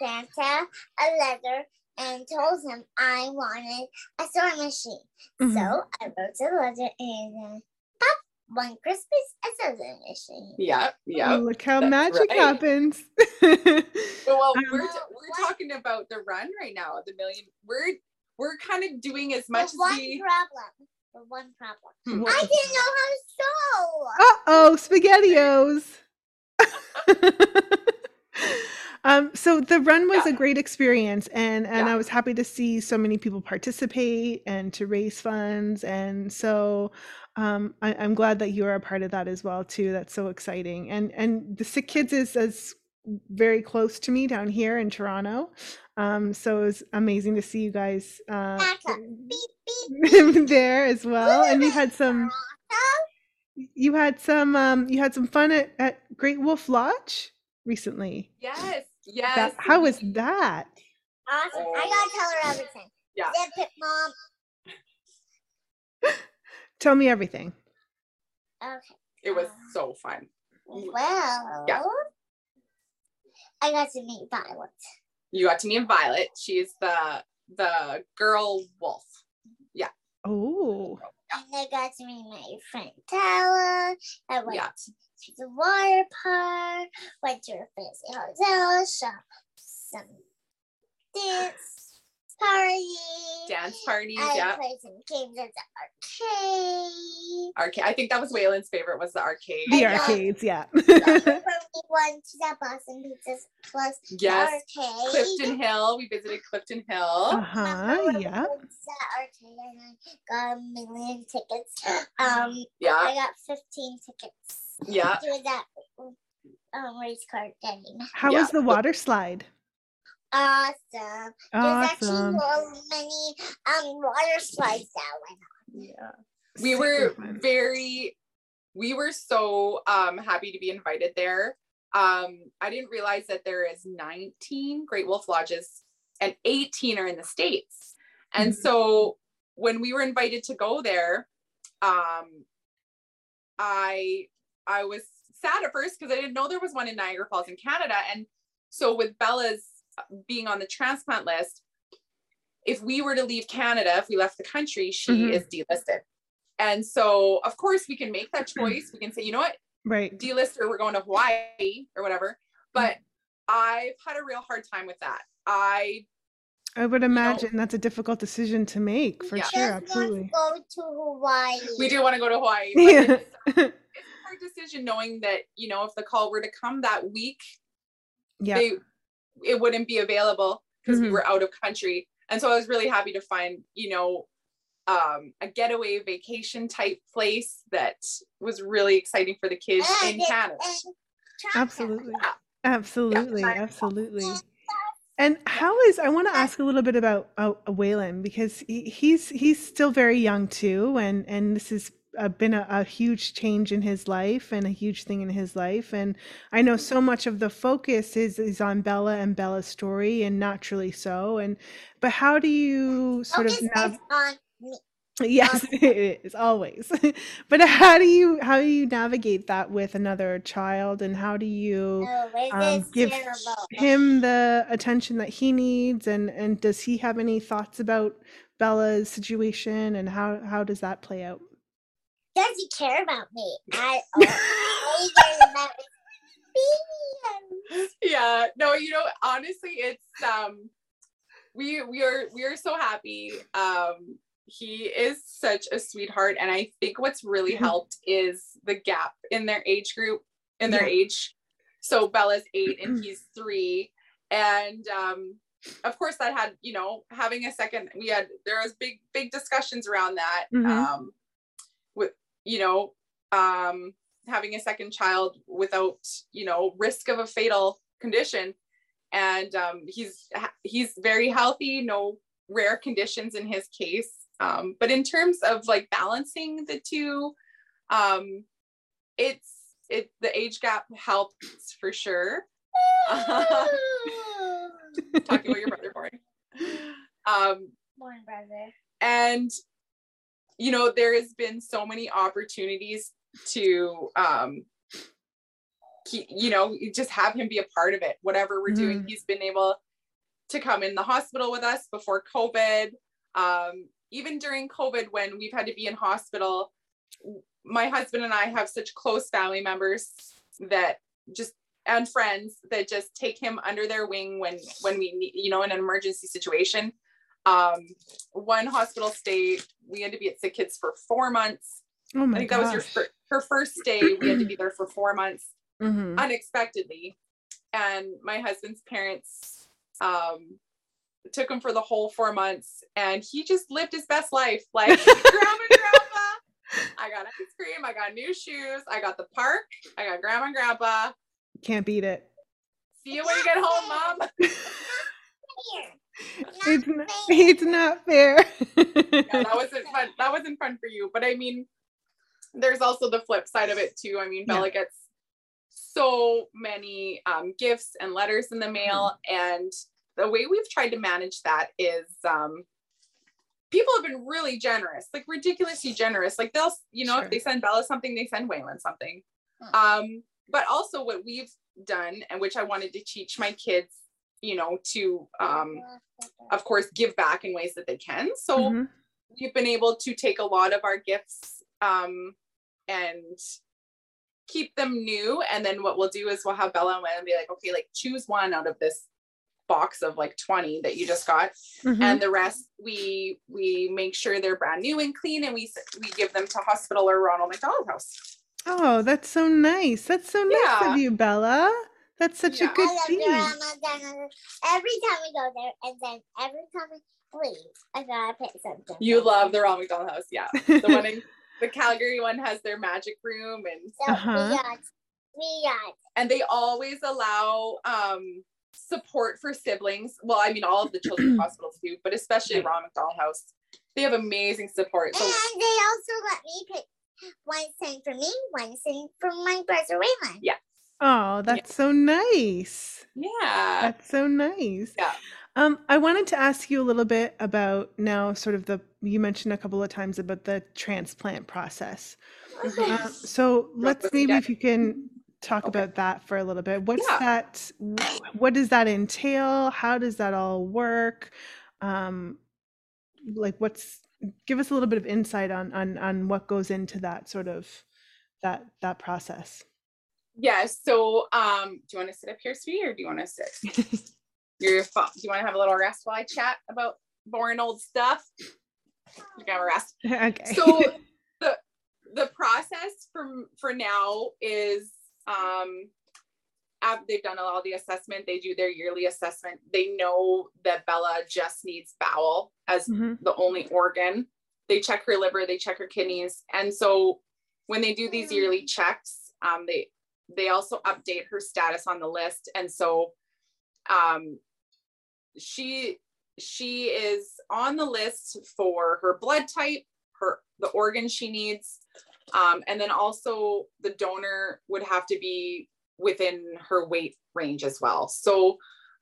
Santa a letter and told him I wanted a sewing machine. Mhm. So I wrote a letter and then pop, one Christmas, a sewing machine. yeah, yeah. Look how that's magic right. happens. [laughs] Well, Um, we're Uh, we're what- talking about the run right now. The million. We're we're kind of doing as much But one as we. problem. But one problem. Hmm. I didn't know how to sew. Uh oh, spaghettios. [laughs] um, so the run was a great experience, and and Yeah. I was happy to see so many people participate and to raise funds, and so um, I, I'm glad that you are a part of that as well too. That's so exciting, and and the Sick Kids is is very close to me down here in Toronto, um, so it was amazing to see you guys uh, Back. Beep, beep. [laughs] there as well, and you had some Toronto? you had some um you had some fun at, at Great Wolf Lodge recently. Yes, yes. That, how was that? Awesome. I gotta tell her everything. Yeah. Zip it, mom. [laughs] Tell me everything. Okay. It was so fun. Well, Yeah. I got to meet Violet. You got to meet Violet. She's the the girl wolf. Yeah. Oh, And I got to meet my friend Tala. I went Yeah. to the water park, went to a fancy hotel, shop some dance party. Dance parties. I Yeah. played some games at the arcade. Arcade. I think that was Waylon's favorite was the arcade. the I love- arcades, yeah. we went to the Boston Pizzas Plus Yes. arcade. Clifton Hill. We visited Clifton Hill. Uh-huh. Yeah. went the arcade and I got a million tickets. Um, Yeah. I got 15 tickets. Yeah. To that um, race car game. How Yeah. was the water slide? Awesome. There's Awesome. actually so many um water slides that went on. Yeah. We Super were fun. very we were so um happy to be invited there. Um I didn't realize that there is 19 Great Wolf Lodges and 18 are in the States. And Mhm. so when we were invited to go there, um I I was sad at first because I didn't know there was one in Niagara Falls in Canada. And so with Bella's being on the transplant list, if we were to leave Canada, if we left the country, she Mhm. is delisted. And so of course we can make that choice. We can say, you know what, Right. delist her, we're going to Hawaii or whatever. But I've had a real hard time with that. I I would imagine that's a difficult decision to make for Yeah. sure. Absolutely. want to go to Hawaii. we do want to go to Hawaii. But Yeah. it's, [laughs] it's a hard decision knowing that, you know, if the call were to come that week, yeah. they it wouldn't be available because we Mhm. were out of country and so i was really happy to find you know um a getaway vacation type place that was really exciting for the kids in it- canada Absolutely. Yeah. Absolutely. Yeah. Absolutely. And how is I want to ask a little bit about uh, Waylon because he, he's he's still very young too, and and this has uh, been a, a huge change in his life and a huge thing in his life. And I know so much of the focus is is on Bella and Bella's story, and naturally so. And but how do you sort Focus of nav- on me. Yes, [laughs] it is always. [laughs] But how do you how do you navigate that with another child, and how do you um, give terrible. him the attention that he needs, and and does he have any thoughts about Bella's situation, and how how does that play out? Does he care about me [laughs] at all? All he cares about me. yeah no you know honestly it's um we we are we are so happy um he is such a sweetheart and i think what's really Mhm. helped is the gap in their age group in their Yeah. age so bella's eight and he's three and um of course that had you know having a second we had there was big big discussions around that Mhm. um with you know um having a second child without you know risk of a fatal condition. And um he's he's very healthy no rare conditions in his case. Um but in terms of like balancing the two um it's it the age gap helps for sure. [laughs] Talking about your brother for um Morning, brother. and you know there has been so many opportunities to um keep, you know just have him be a part of it whatever we're doing. Mhm. he's been able to come in the hospital with us before covid. Um even during covid when we've had to be in hospital my husband and i have such close family members that just and friends that just take him under their wing when when we need you know in an emergency situation um one hospital stay we had to be at sick kids for four months Oh i my think that was your fir- her first stay we had to be there for four months Mhm. unexpectedly and my husband's parents um took him for the whole four months and he just lived his best life like grandma grandpa i got ice cream i got new shoes i got the park i got grandma and grandpa Can't beat it. see you when you get home mom Here. [laughs] It's not, it's not fair. yeah, that [laughs] wasn't fun. That wasn't fun for you. But I mean, there's also the flip side of it too. I mean, Yeah. Bella gets so many um, gifts and letters in the mail, Mm-hmm. and the way we've tried to manage that is um, people have been really generous, like ridiculously generous. Like they'll, you know, Sure. if they send Bella something, they send Waylon something. Hmm. Um, but also what we've done, and which I wanted to teach my kids, you know, to um, of course give back in ways that they can. So Mhm. we've been able to take a lot of our gifts um, and keep them new. And then what we'll do is we'll have Bella and Waylon be like, okay, like choose one out of this box of like 20 that you just got Mhm. and the rest we we make sure they're brand new and clean and we we give them to hospital or ronald mcdonald house Oh, that's so nice. That's so nice Yeah. of you, Bella. That's such Yeah. a good I love. Grandma Every time we go there, and then every time we leave, I gotta pick something. you love the ronald mcdonald house yeah the one in [laughs] the calgary one has their magic room and So Uh-huh. we got, we got. and they always allow um support for siblings well i mean all of the children's [clears throat] hospitals do but especially Right. ronald mcdonald house they have amazing support so And they also let me pick one thing for me, one thing for my brother Waylon. Oh, that's so nice. yeah That's so nice. Yeah. Um, I wanted to ask you a little bit about now, sort of the you mentioned a couple of times about the transplant process. Uh, so let's maybe if you can talk Okay. about that for a little bit. What's Yeah. that? What does that entail? How does that all work? Um, like, what's give us a little bit of insight on on on what goes into that sort of that that process. Yeah. So, um, do you want to sit up here, sweetie, or do you want to sit? [laughs] Your. Do you want to have a little rest while I chat about boring old stuff? You can have a rest. [laughs] okay. So the the process from for now is um they've done all the assessment. They do their yearly assessment. They know that Bella just needs bowel as Mhm. the only organ. They check her liver, they check her kidneys, and so when they do these yearly checks, um, they they also update her status on the list, and so um, she she is on the list for her blood type, her the organ she needs, um, and then also the donor would have to be within her weight range as well. So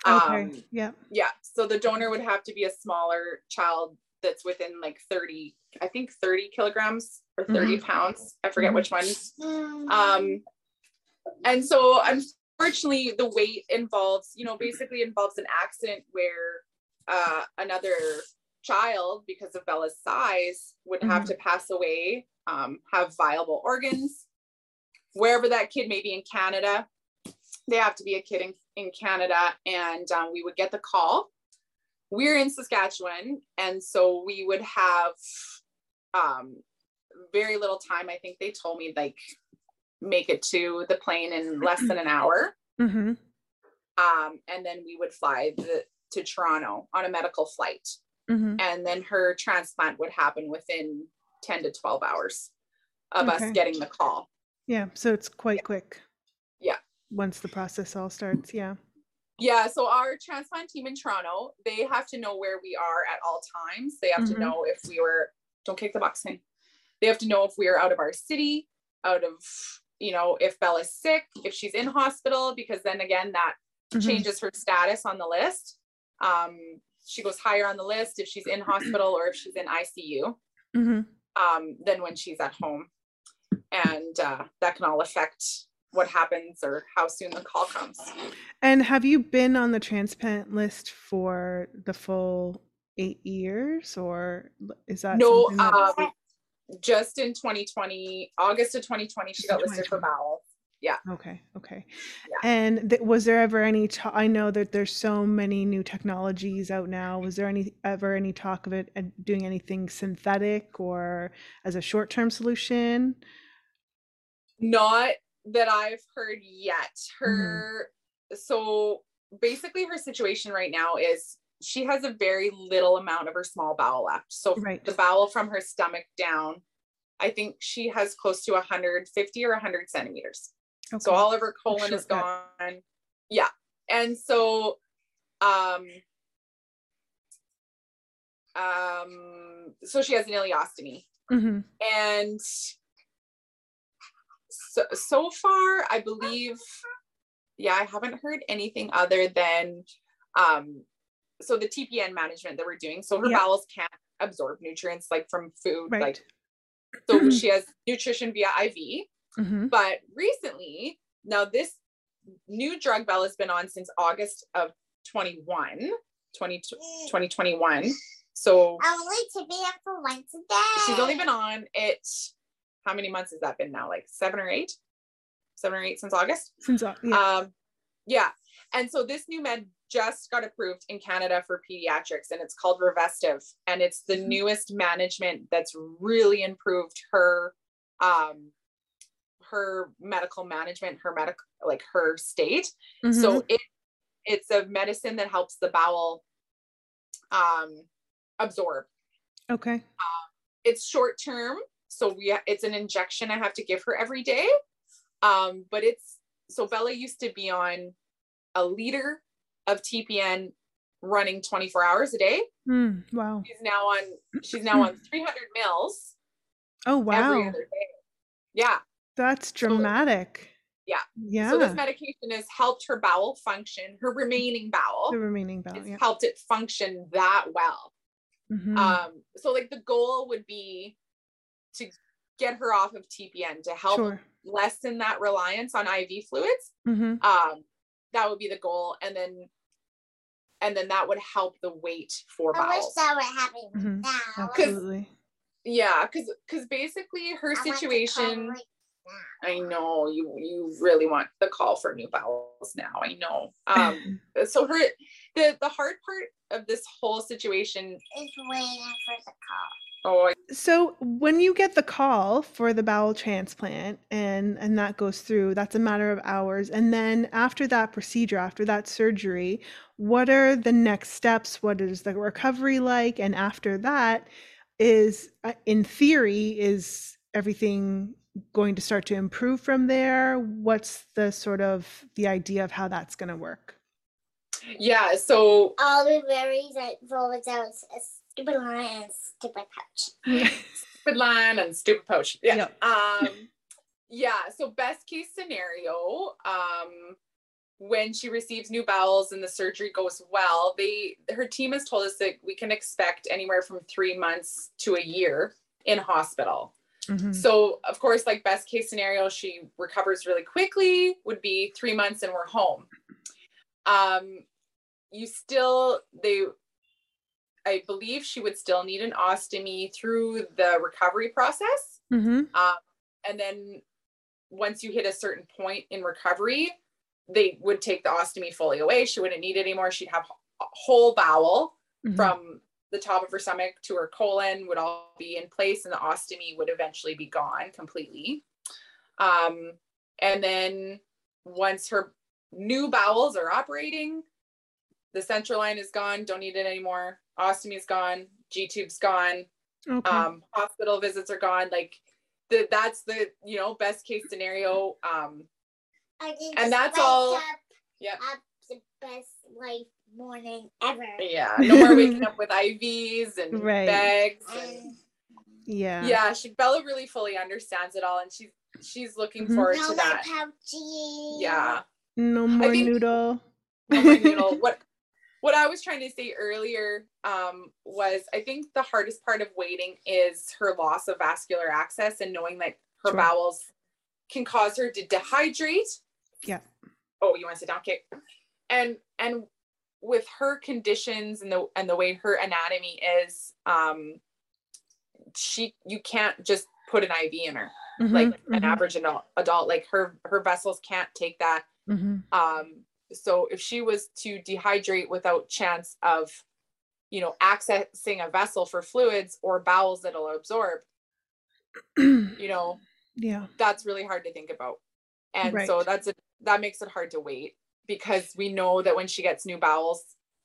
okay. um, yeah. yeah so the donor would have to be a smaller child that's within like 30 i think 30 kilograms or 30 pounds i forget Mhm. which ones um and so unfortunately the weight involves you know basically involves an accident where uh another child because of bella's size would have to pass away um have viable organs. Wherever that kid may be in canada they have to be a kid in, in canada and um, we would get the call. We're in saskatchewan and so we would have um very little time. I think they told me like make it to the plane in [clears throat] less than an hour hmm um and then we would fly the, to toronto on a medical flight hmm and then her transplant would happen within 10 to 12 hours of Okay. us getting the call Yeah. So it's quite quick. Yeah. Once the process all starts. Yeah. Yeah, so our transplant team in Toronto, they have to know where we are at all times. They have Mhm. to know if we were don't kick the box thing. They have to know if we are out of our city, out of you know, if Bella's sick, if she's in hospital, because then again that Mhm. changes her status on the list. Um, she goes higher on the list if she's in hospital or if she's in ICU Mhm. um, than when she's at home. And uh, that can all affect what happens or how soon the call comes. And have you been on the transplant list for the full eight years, or is that No, that- um, just in 2020, August of 2020, she got listed for 2020. Yeah. okay, okay. Yeah. And th- was there ever any? I know that there's so many new technologies out now. Was there any ever any talk of it uh, doing anything synthetic or as a short-term solution? Not that I've heard yet. Mm-hmm. Her, so basically, her situation right now is she has a very little amount of her small bowel left. So Right. the bowel from her stomach down, I think she has close to 150 or 100 centimeters. So all of her colon is shortcut. gone. Yeah. And so um um so she has an ileostomy. Mhm. And so so far I believe yeah, I haven't heard anything other than um so the TPN management that we're doing. So her Yeah. bowels can't absorb nutrients like from food. Right. Like so [clears throat] she has nutrition via IV. hmm But recently, now this new drug Bell has been on since August of 21, 20, 2021. So I only to be up for once a day. she's only been on it. How many months has that been now? Like seven or eight? Seven or eight since August? Since yeah. Um, yeah. And so this new med just got approved in Canada for pediatrics and it's called Revestive. And it's the Mhm. newest management that's really improved her um her medical management, her medical like her state. Mhm. So it it's a medicine that helps the bowel um absorb. okay. Um, It's short term, so we it's an injection I have to give her every day. Um, but it's so Bella used to be on a liter of TPN running 24 hours a day. Mm, wow. She's now on she's now on [clears throat] 300 mils Oh every wow. other day. Yeah. That's So- dramatic. Yeah. Yeah. So this medication has helped her bowel function, her remaining bowel. the remaining bowel. It's Yeah. helped it function that well. Mhm. Um, so like the goal would be to get her off of TPN to help sure. lessen that reliance on IV fluids. hmm Um, that would be the goal, and then and then that would help the weight for I wish bowels. that were happening Mhm. now. Absolutely. Yeah, because because basically her I situation. right. I know you you really want the call for new bowels now. I know. Um, [laughs] so her the the hard part of this whole situation. is waiting for the call. Oh, So when you get the call for the bowel transplant and and that goes through, that's a matter of hours. And then after that procedure, after that surgery, what are the next steps? What is the recovery like? And after that, is uh, in theory, is everything going to start to improve from there? What's the sort of the idea of how that's going to work? yeah. So I'll be very roll it out a stupid line and stupid pouch. [laughs] stupid line and stupid poach. Yeah. Yep. Um, yeah. So best case scenario, um, when she receives new bowels and the surgery goes well, they her team has told us that we can expect anywhere from three months to a year in hospital. Mhm. So of course, like best case scenario, she recovers really quickly, would be three months and we're home. Um, you still they I believe she would still need an ostomy through the recovery process. Mhm. Um, and then once you hit a certain point in recovery, they would take the ostomy fully away. She wouldn't need it anymore. She'd have a whole bowel Mhm. from the top of her stomach to her colon would all be in place and the ostomy would eventually be gone completely. Um, and then once her new bowels are operating, the central line is gone, don't need it anymore. Ostomy is gone, G tube's gone, Okay. um, hospital visits are gone. Like the, that's the, you know, best case scenario. Um, And that's all- Up, Yep. Have the best life morning ever. yeah, no more waking up [laughs] with IVs and Right. bags and And yeah. yeah she bella really fully understands it all and she's she's looking Mhm. forward no to that pouchy. yeah No more think- noodle. no more noodle. [laughs] what what i was trying to say earlier um was i think the hardest part of waiting is her loss of vascular access and knowing that her Sure. bowels can cause her to dehydrate. Yeah. oh you want to sit down? Okay. And and with her conditions and the and the way her anatomy is um she you can't just put an iv in her. Mhm, like an mhm, average adult, adult like her her vessels can't take that. Mhm. um so if she was to dehydrate without chance of you know accessing a vessel for fluids or bowels that'll absorb [clears throat] you know yeah. that's really hard to think about and so that's a that makes it hard to wait because we know that when she gets new bowels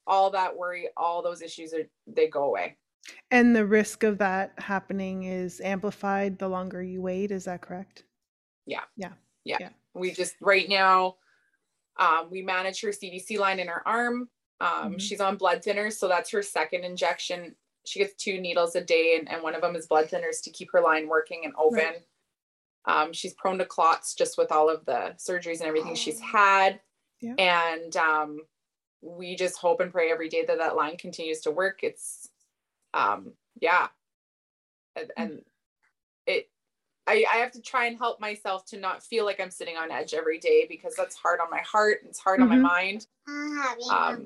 all that worry all those issues are they go away And the risk of that happening is amplified the longer you wait. Is that correct? Yeah. Yeah. Yeah. yeah. We just right now um, we manage her CVC line in her arm. Um, Mhm. she's on blood thinners so that's her second injection. She gets two needles a day and, and one of them is blood thinners to keep her line working and open. Right. um, she's prone to clots just with all of the surgeries and everything she's had. Yeah. and um, we just hope and pray every day that that line continues to work. It's um, yeah. And, and it I, I have to try and help myself to not feel like I'm sitting on edge every day because that's hard on my heart. And it's hard on Mhm. my mind. Um.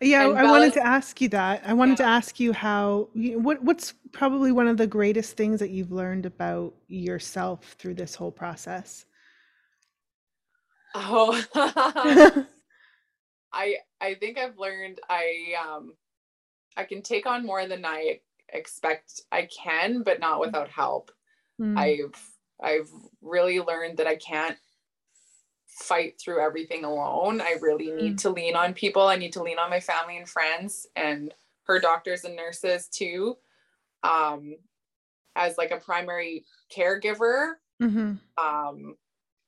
Yeah, And I wanted to ask you that. I wanted to ask you how what what's probably one of the greatest things that you've learned about yourself through this whole process. Oh, [laughs] I I think I've learned I um I can take on more than I expect I can, but not without help. Mm, I've I've really learned that I can't fight through everything alone. I really need to lean on people. I need to lean on my family and friends and her doctors and nurses too. Um as like a primary caregiver, mhm, um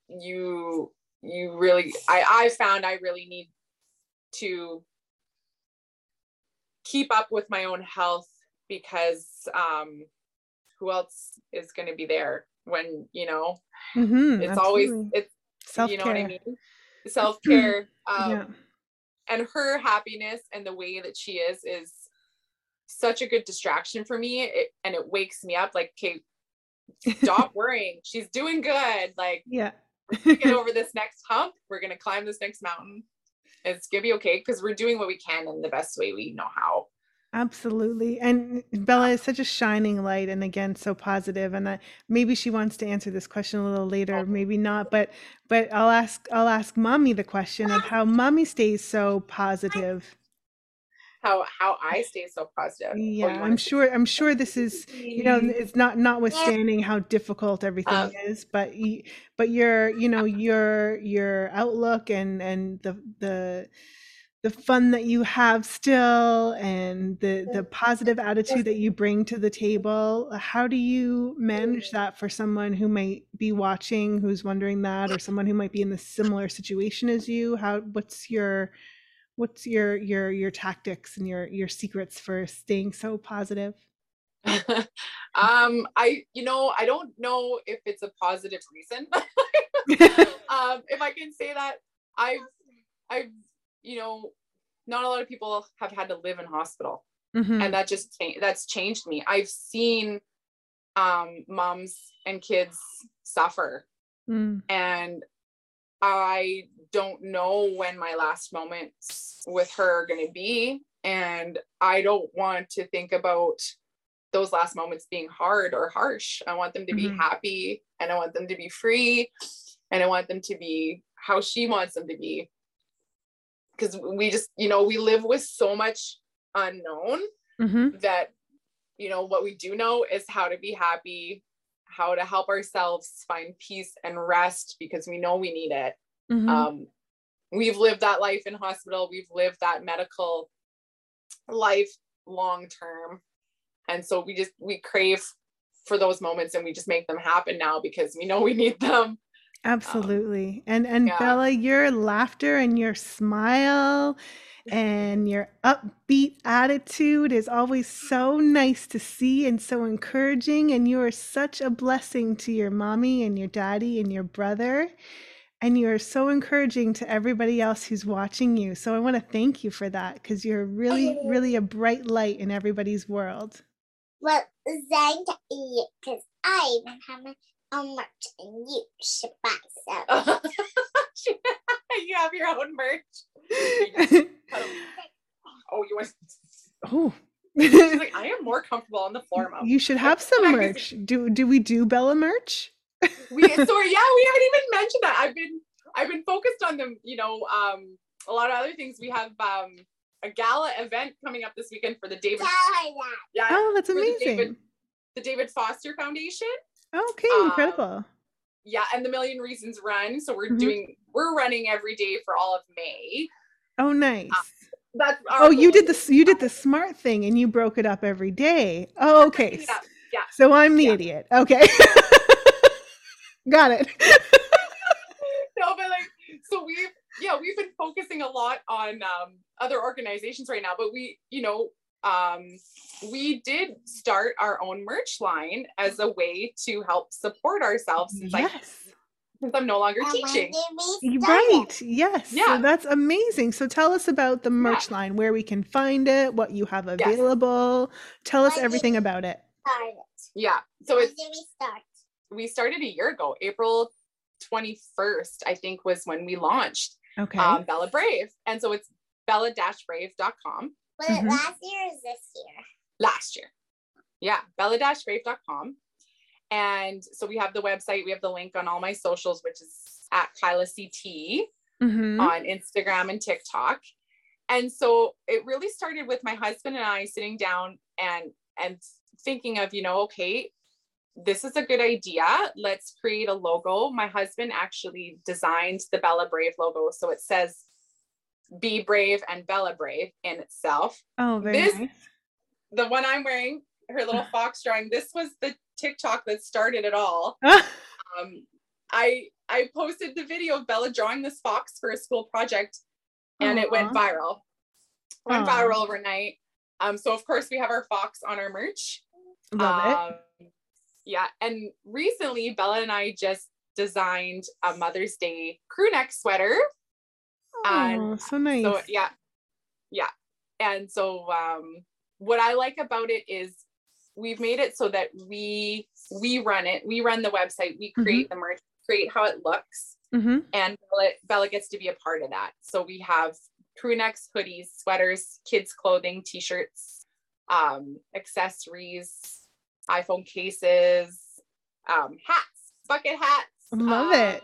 you you really I I found I really need to keep up with my own health because um who else is going to be there when you know mhm, it's always absolutely. it's Self-care. You know what I mean? Self care. [clears throat] Um, yeah. and her happiness and the way that she is is such a good distraction for me it, and it wakes me up like okay stop [laughs] worrying she's doing good like Yeah. get [laughs] over this next hump we're gonna climb this next mountain it's gonna be okay because we're doing what we can in the best way we know how Absolutely. And Bella is such a shining light and again so positive and I, maybe she wants to answer this question a little later, maybe not, but but I'll ask I'll ask Mommy the question of how [laughs] Mommy stays so positive. how how i stay so positive Yeah, I'm sure I'm sure this is you know [laughs] it's not [laughs] notwithstanding how difficult everything Um, is but y- but your you know your your outlook and and the the the fun that you have still and the the positive attitude that you bring to the table how do you manage that for someone who might be watching who's wondering that or someone who might be in a similar situation as you? How what's your what's your your your tactics and your your secrets for staying so positive? [laughs] Um i you know i don't know if it's a positive reason [laughs] [laughs] um if i can say that i've i've you know not a lot of people have had to live in hospital Mhm. and that just that's changed me i've seen um moms and kids suffer Mm. and i don't know when my last moments with her are going to be and i don't want to think about those last moments being hard or harsh i want them to be Mhm. happy and i want them to be free and i want them to be how she wants them to be because we just you know we live with so much unknown Mhm. that you know what we do know is how to be happy how to help ourselves find peace and rest because we know we need it Mhm. um, we've lived that life in hospital we've lived that medical life long term and so we just we crave for those moments and we just make them happen now because we know we need them Um, Absolutely. And and yeah. Bella, your laughter and your smile and your upbeat attitude is always so nice to see and so encouraging. And you are such a blessing to your mommy and your daddy and your brother. And you are so encouraging to everybody else who's watching you. So I want to thank you for that because you're oh, really, really a bright light in everybody's world. Well, thank you, because I even have my own merch and you should buy some. [laughs] you have your own merch [laughs] oh you want [laughs] oh. she's like i am more comfortable on the floor mom You should have some I merch. Do do we do Bella merch? we sorry yeah we haven't even mentioned that i've been i've been focused on them you know um a lot of other things we have um a gala event coming up this weekend for the david Tell her that. yeah Oh, that's for the amazing. David- the david foster foundation Okay, um, incredible. yeah and the million reasons run so we're Mhm. doing we're running every day for all of may Oh, nice. that's our Oh, you did this. You did the smart thing, and you broke it up every day. Oh, okay. yeah yeah So I'm the Yeah. idiot. Okay. [laughs] Got it. [laughs] no, but like, so we've, yeah, we've been focusing a lot on um, other organizations right now, but we, you know, um, we did start our own merch line as a way to help support ourselves since, I, since I'm no longer And teaching. did we start Right. Yes. Yeah. So that's amazing. So tell us about the merch line, where we can find it, what you have Yes. available. Tell us When did everything we about it. Start. Yeah. So When it's, did we start? we started a year ago, April 21st, I think was when we launched Okay. um, Bella Brave. And so it's bella-brave.com. Was Mhm. it last year or is this year? last year. Yeah, bella-brave.com. And so we have the website, we have the link on all my socials, which is at Kyla CT Mhm. on Instagram and TikTok. And so it really started with my husband and I sitting down and and thinking of, you know, okay, this is a good idea. Let's create a logo. My husband actually designed the Bella Brave logo. So it says be brave and Bella Brave in itself Oh, very this- nice. the one I'm wearing, her little [laughs] fox drawing, this was the TikTok that started it all. Ah, [laughs] Um, I I posted the video of Bella drawing this fox for a school project, and it went viral. Went viral overnight. Um, so of course we have our fox on our merch. Love it. Um, Yeah, and recently Bella and I just designed a Mother's Day crew neck sweater. Oh, so nice. So yeah, yeah. And so um, what I like about it is we've made it so that we we run it, we run the website, we create the merch, create how it looks, hmm and Bella, Bella gets to be a part of that. So we have crew necks, hoodies, sweaters, kids clothing, t-shirts, um, accessories, iPhone cases, um, hats, bucket hats. Love um, it.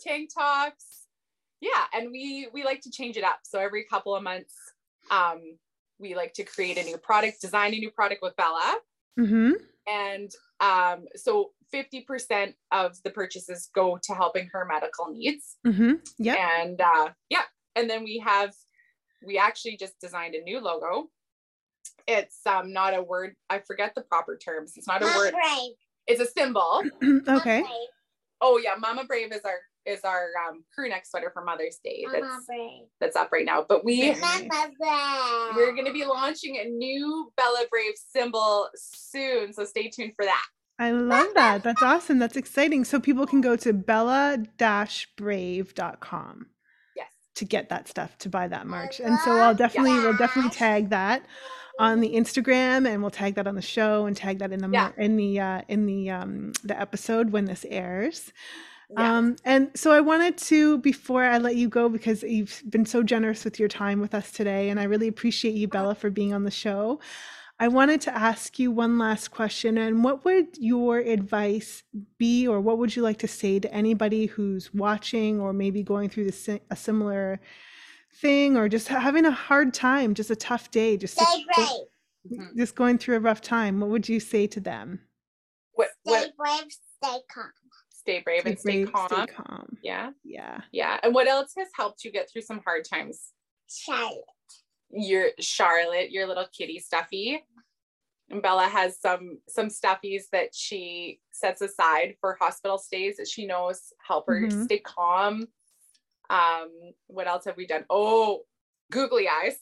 Tank tops. Yeah, and we we like to change it up. So every couple of months, um, we like to create a new product, design a new product with Bella, hmm and um, so 50% of the purchases go to helping her medical needs. Hmm Yep. and uh yeah and then we have we actually just designed a new logo. It's um not a word i forget the proper terms. It's not a Mama word. Brave. it's a symbol. [clears throat] Okay. Oh yeah mama brave is our is our um crew neck sweater for mother's day that's that's up right now but we Very Mama Brave. we're going to be launching a new bella brave symbol soon so stay tuned for that I love that. That's awesome. That's exciting. So people can go to bella-brave.com yes to get that stuff to buy that merch. And so I'll love definitely we'll definitely tag that on the Instagram and we'll tag that on the show and tag that in the Yeah. in the uh, in the um the episode when this airs. Yeah Um, and so I wanted to, before I let you go, because you've been so generous with your time with us today, and I really appreciate you, Bella, for being on the show. I wanted to ask you one last question. And what would your advice be, or what would you like to say to anybody who's watching or maybe going through the, a similar thing or just having a hard time, just a tough day, just, Stay brave. Mhm. just going through a rough time? What would you say to them? what Stay what brave. Stay calm. Stay brave and stay brave, calm Stay calm. yeah Yeah. yeah and what else has helped you get through some hard times Charlotte. your Charlotte, your little kitty stuffy. And Bella has some some stuffies that she sets aside for hospital stays that she knows help her Mhm. stay calm. Um, what else have we done? Oh, googly eyes.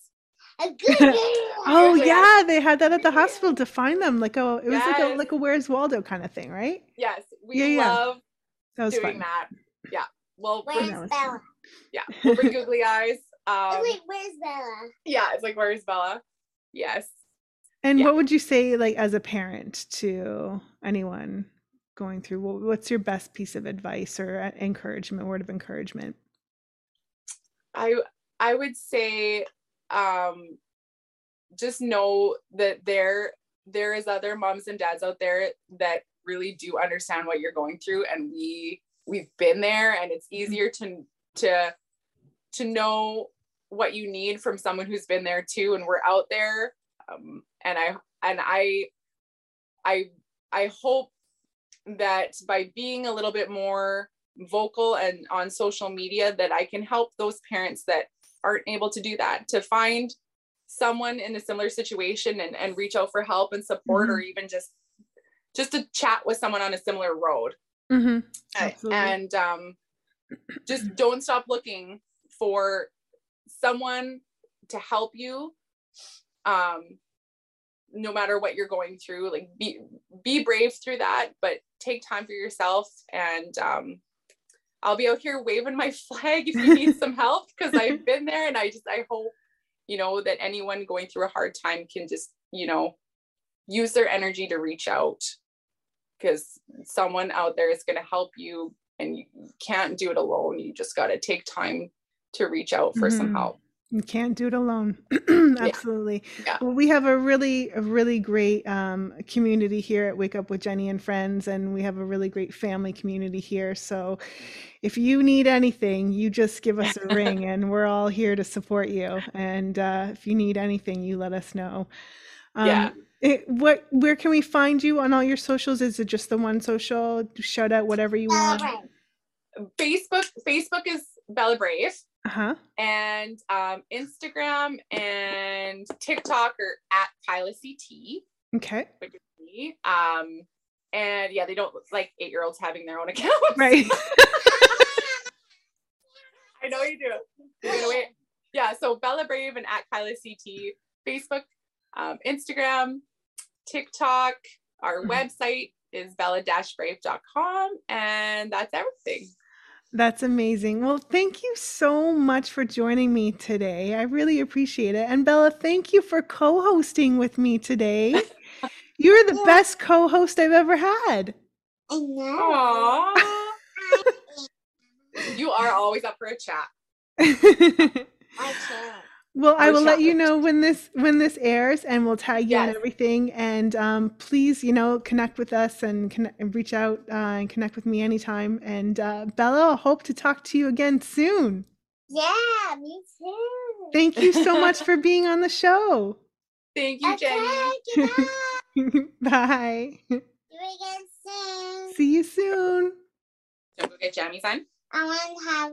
A good girl. [laughs] Oh yeah, they had that at the hospital to find them. Like a, it was like a like a Where's Waldo kind of thing, right? Yes, we Yeah, yeah. love That was doing fun. that. Yeah. Well, Where's that was Bella? yeah, [laughs] we'll bring googly eyes. Oh, Um, wait, where's Bella? yeah, it's like where's Bella? Yes. And Yeah. what would you say, like as a parent, to anyone going through? What's your best piece of advice or uh, encouragement, word of encouragement? I I would say um just know that there there is other moms and dads out there that really do understand what you're going through. And we we've been there and it's easier to to to know what you need from someone who's been there too and we're out there. Um, and I and I I I hope that by being a little bit more vocal and on social media that I can help those parents that aren't able to do that to find someone in a similar situation and, and reach out for help and support or even just just to chat with someone on a similar road. Mm-hmm. And um, [clears throat] just don't stop looking for someone to help you um, no matter what you're going through. Like be be brave through that but take time for yourself and um, i'll be out here waving my [laughs] flag if you need some help because i've [laughs] been there and i just i hope you know that anyone going through a hard time can just you know use their energy to reach out because someone out there is going to help you and you can't do it alone you just got to take time to reach out for some Mhm. help You can't do it alone. [clears throat] Absolutely. Yeah. Well, we have a really, a really great um, community here at Wake Up with Jenny and Friends, and we have a really great family community here. So, if you need anything, you just give us a [laughs] ring, and we're all here to support you. And uh, if you need anything, you let us know. Um, Yeah. It- what? Where can we find you on all your socials? Is it just the one social? Shout out whatever you want. Brave. facebook facebook is bella brave Uh huh. and um, instagram and tiktok are at kyla ct Okay. which is me um and yeah they don't like eight year olds having their own accounts Right. [laughs] [laughs] I know you do. Wait. Yeah, so Bella Brave and at Kyla CT, Facebook, um, Instagram, TikTok, our Mhm. website, is bella-brave.com. And that's everything. That's amazing. Well, thank you so much for joining me today. I really appreciate it. And Bella, thank you for co hosting with me today. [laughs] You're the Yeah. best co host I've ever had. I know. [laughs] You are always up for a chat. [laughs] I can. Well, I will let you know when this when this airs, and we'll tag you and everything. And um, please, you know, connect with us and, connect, and reach out uh, and connect with me anytime. And uh, Bella, I hope to talk to you again soon. Yeah, me too. Thank you so much [laughs] for being on the show. Thank you, Jenny. Okay, goodbye. [laughs] Bye. Do it again soon. See you soon. So go get jammies on. I want to have